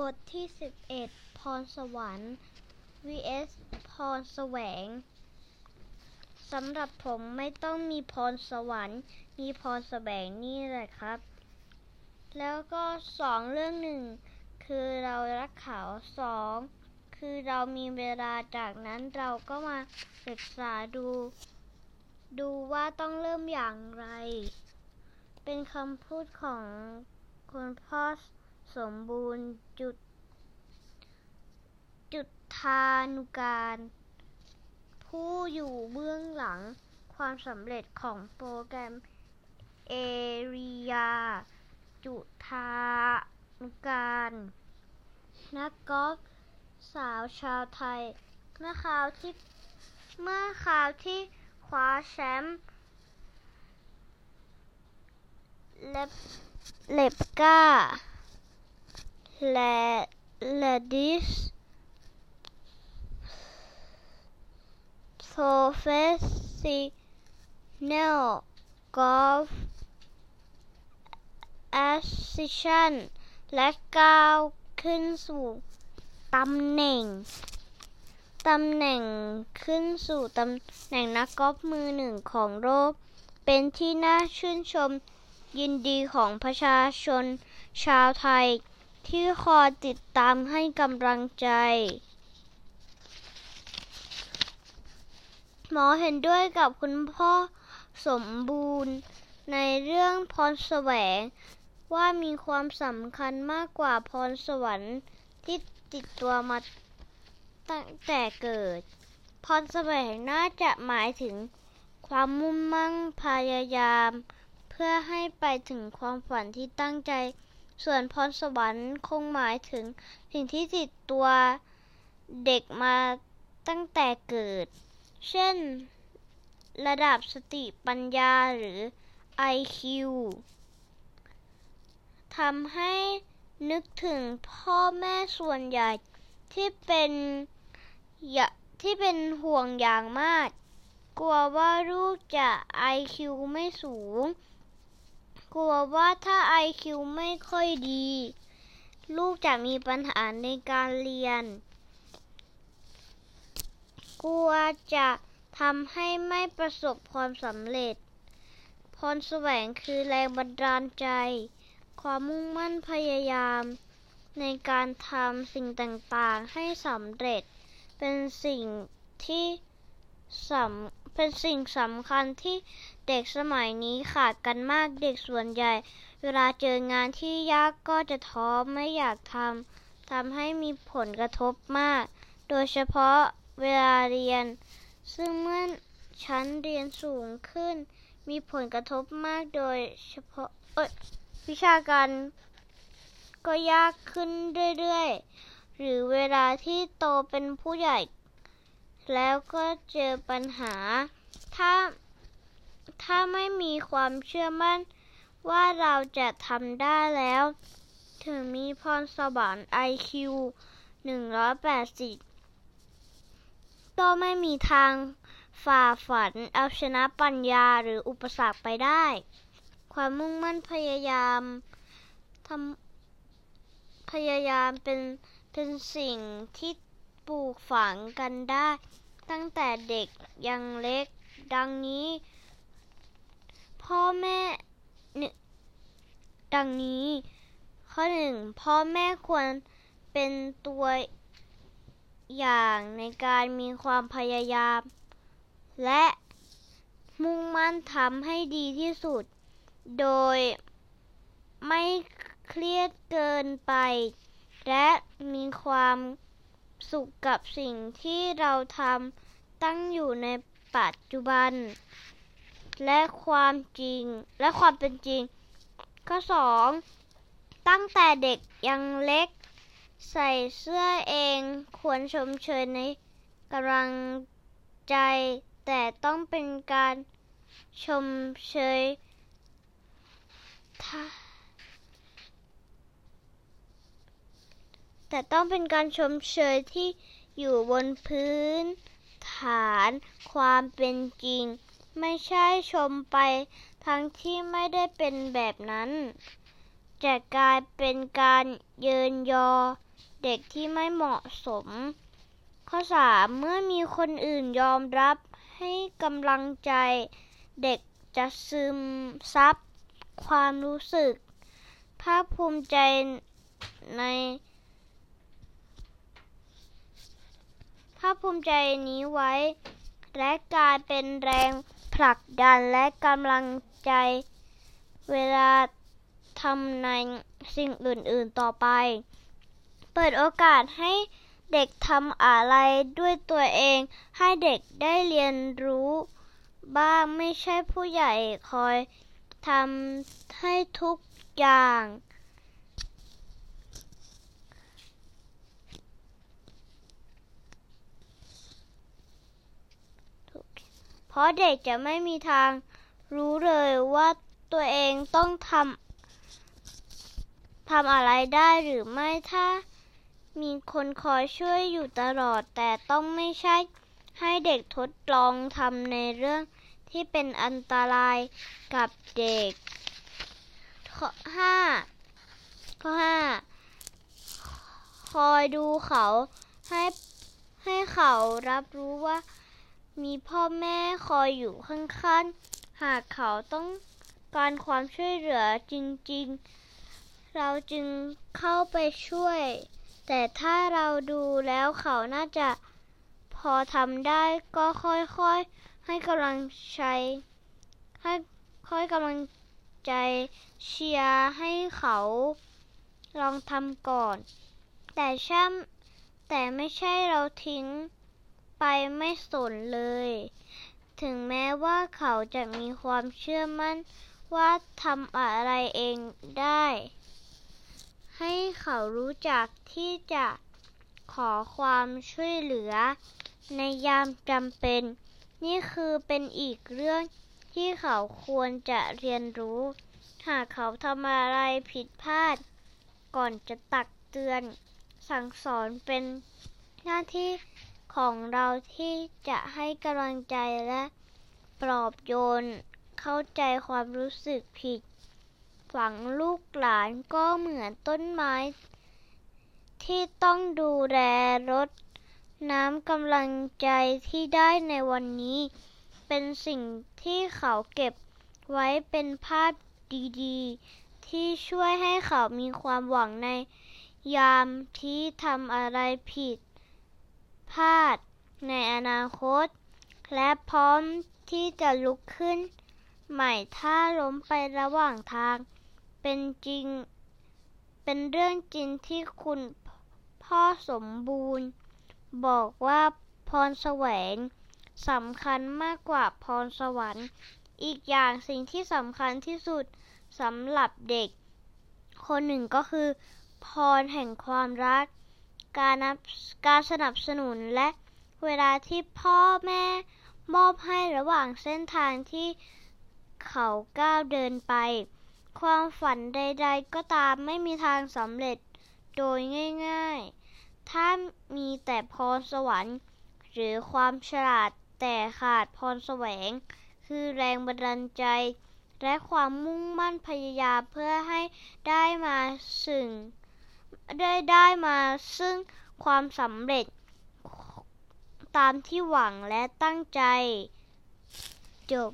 บทที่ 11 พรสวรรค์ vs พรแสวง สำหรับผมไม่ต้องมีพรสวรรค์ มีพรแสวงนี่แหละครับ แล้วก็สองเรื่องหนึ่งคือเรารักเขาสองคือเรามีเวลาจากนั้นเราก็มาศึกษาดู ดูว่าต้องเริ่มอย่างไร เป็นคำพูดของคุณพ่อ สมบูรณ์จุด จุดทานุการ ผู้อยู่เบื้องหลังความสำเร็จของโปรแกรมเอริยา จุทานุการ นักกอล์ฟสาวชาวไทย เมื่อคราวที่เมื่อคราวที่คว้าแชมป์ Ladies Professional Golf Association และก้าวขึ้นสู่ตำแหน่ง ตำแหน่งขึ้นสู่ตำแหน่งนักกอล์ฟมือหนึ่งของโลก เป็นที่น่าชื่นชมยินดีของประชาชนชาวไทย ที่คอยติดตามให้กำลังใจ หมอเห็นด้วยกับคุณพ่อสมบูรณ์ในเรื่องพรแสวง ว่ามีความสำคัญมากกว่าพรสวรรค์ที่ติดตัวมาตั้งแต่เกิด พรแสวงน่าจะหมายถึงความมุ่งมั่นพยายาม เพื่อให้ไปถึงความฝันที่ตั้งใจ ส่วนพรสวรรค์คงหมายถึงสิ่งที่ติดตัวเด็กมาตั้งแต่เกิด เช่น ระดับสติปัญญาหรือ IQ ทำให้นึกถึงพ่อแม่ส่วนใหญ่ที่เป็นที่เป็นห่วงอย่างมาก กลัวว่าลูกจะ IQ ไม่สูง กลัวว่าถ้าไอคิวไม่ค่อยดี ลูกจะมีปัญหาในการเรียน กลัวจะทำให้ไม่ประสบความสำเร็จ พรแสวงคือแรงบันดาลใจ ความมุ่งมั่นพยายาม ในการทำสิ่งต่าง ๆ ให้สำเร็จ เป็นสิ่งที่สำ เป็นสิ่งสำคัญที่เด็กสมัยนี้ขาดกันมากเด็กส่วนใหญ่ เวลาเจองานที่ยากก็จะท้อไม่อยากทำทำให้มีผลกระทบมาก โดยเฉพาะเวลาเรียน ซึ่งเมื่อชั้นเรียนสูงขึ้น มีผลกระทบมากโดยเฉพาะวิชาการก็ยากขึ้นเรื่อยๆ หรือเวลาที่โตเป็นผู้ใหญ่ แล้วก็เจอปัญหา ถ้า ถ้าไม่มีความเชื่อมั่นว่าเราจะทำได้แล้ว ถึงมีพรสวรรค์ IQ 180 ก็ไม่มีทางฝ่าฝันเอาชนะปัญญาหรืออุปสรรคไปได้ ความมุ่งมั่นพยายามทำพยายามเป็นเป็นสิ่งที่ ปลูกฝังกันได้ ตั้งแต่เด็กยังเล็ก ดังนี้ พ่อแม่ดังนี้ ข้อหนึ่งพ่อแม่ควรเป็นตัวอย่างในการมีความพยายาม และมุ่งมั่นทำให้ดีที่สุด โดยไม่เครียดเกินไป และมีความ สุขกับสิ่งที่เราทำตั้งอยู่ในปัจจุบัน และความจริง และความเป็นจริง ข้อสองตั้งแต่เด็กยังเล็ก ใส่เสื้อเองควรชมเชยในกำลังใจ แต่ต้องเป็นการชมเชยท่า แต่ต้องเป็นการชมเชยที่อยู่บนพื้น ฐานความเป็นจริง ไม่ใช่ชมไป ทั้งที่ไม่ได้เป็นแบบนั้น จะกลายเป็นการเยินยอ เด็กที่ไม่เหมาะสม ข้อสามเมื่อมีคนอื่นยอมรับให้กำลังใจ เด็กจะซึมซับความรู้สึก ภาคภูมิใจใน ภาภูมิใจนี้ไว้ และกลายเป็นแรงผลักดันและกำลังใจเวลาทำในสิ่งอื่น ๆต่อไป เปิดโอกาสให้เด็กทำอะไรด้วยตัวเอง ให้เด็กได้เรียนรู้บ้างไม่ใช่ผู้ใหญ่คอยทำให้ทุกอย่าง เพราะเด็กจะไม่มีทางรู้เลยว่าตัวเองต้องทำทำอะไรได้หรือไม่ถ้ามีคนคอยช่วยอยู่ตลอด แต่ต้องไม่ใช่ให้เด็กทดลองทำในเรื่องที่เป็นอันตรายกับเด็ก ข้อห้าข้อห้าคอยดูเขาให้ให้เขารับรู้ว่า มีพ่อแม่คอยอยู่ข้างๆ หากเขาต้องการความช่วยเหลือจริงๆ เราจึงเข้าไปช่วย แต่ถ้าเราดูแล้วเขาน่าจะพอทำได้ก็ค่อยๆ ให้กำลังใจ ให้ค่อยกำลังใจเชียร์ให้เขาลองทำก่อน แต่ช่ำแต่ไม่ใช่เราทิ้ง ไปไม่สนเลย ถึงแม้ว่าเขาจะมีความเชื่อมั่นว่าทำอะไรเองได้ ให้เขารู้จักที่จะขอความช่วยเหลือ ในยามจำเป็น นี่คือเป็นอีกเรื่องที่เขาควรจะเรียนรู้ หากเขาทำอะไรผิดพลาด ก่อนจะตักเตือน สั่งสอนเป็นหน้าที่ ของเราที่จะให้กำลังใจและปลอบโยน เข้าใจความรู้สึกผิด ฝังลูกหลานก็เหมือนต้นไม้ ที่ต้องดูแลรดน้ำกำลังใจที่ได้ในวันนี้ เป็นสิ่งที่เขาเก็บไว้เป็นภาพดีๆ ที่ช่วยให้เขามีความหวังในยามที่ทำอะไรผิด พลาดในอนาคต และพร้อมที่จะลุกขึ้น ใหม่ถ้าล้มไประหว่างทาง เป็นจริง เป็นเรื่องจริงที่คุณพ่อสมบูรณ์ บอกว่าพรแสวงสำคัญมากกว่าพรสวรรค์ อีกอย่างสิ่งที่สำคัญที่สุดสำหรับเด็ก คนหนึ่งก็คือ พรแห่งความรัก การนับการสนับสนุนและเวลาที่พ่อแม่มอบให้ระหว่างเส้นทางที่เขาก้าวเดินไป ความฝันใด ๆ ก็ตามไม่มีทางสำเร็จโดยง่าย ๆ ถ้ามีแต่พรสวรรค์ หรือความฉลาดแต่ขาดพรแสวง คือแรงบันดาลใจ และความมุ่งมั่นพยายามเพื่อให้ได้มาซึ่ง ได้ได้มาซึ่งความสำเร็จตามที่หวังและตั้งใจจบ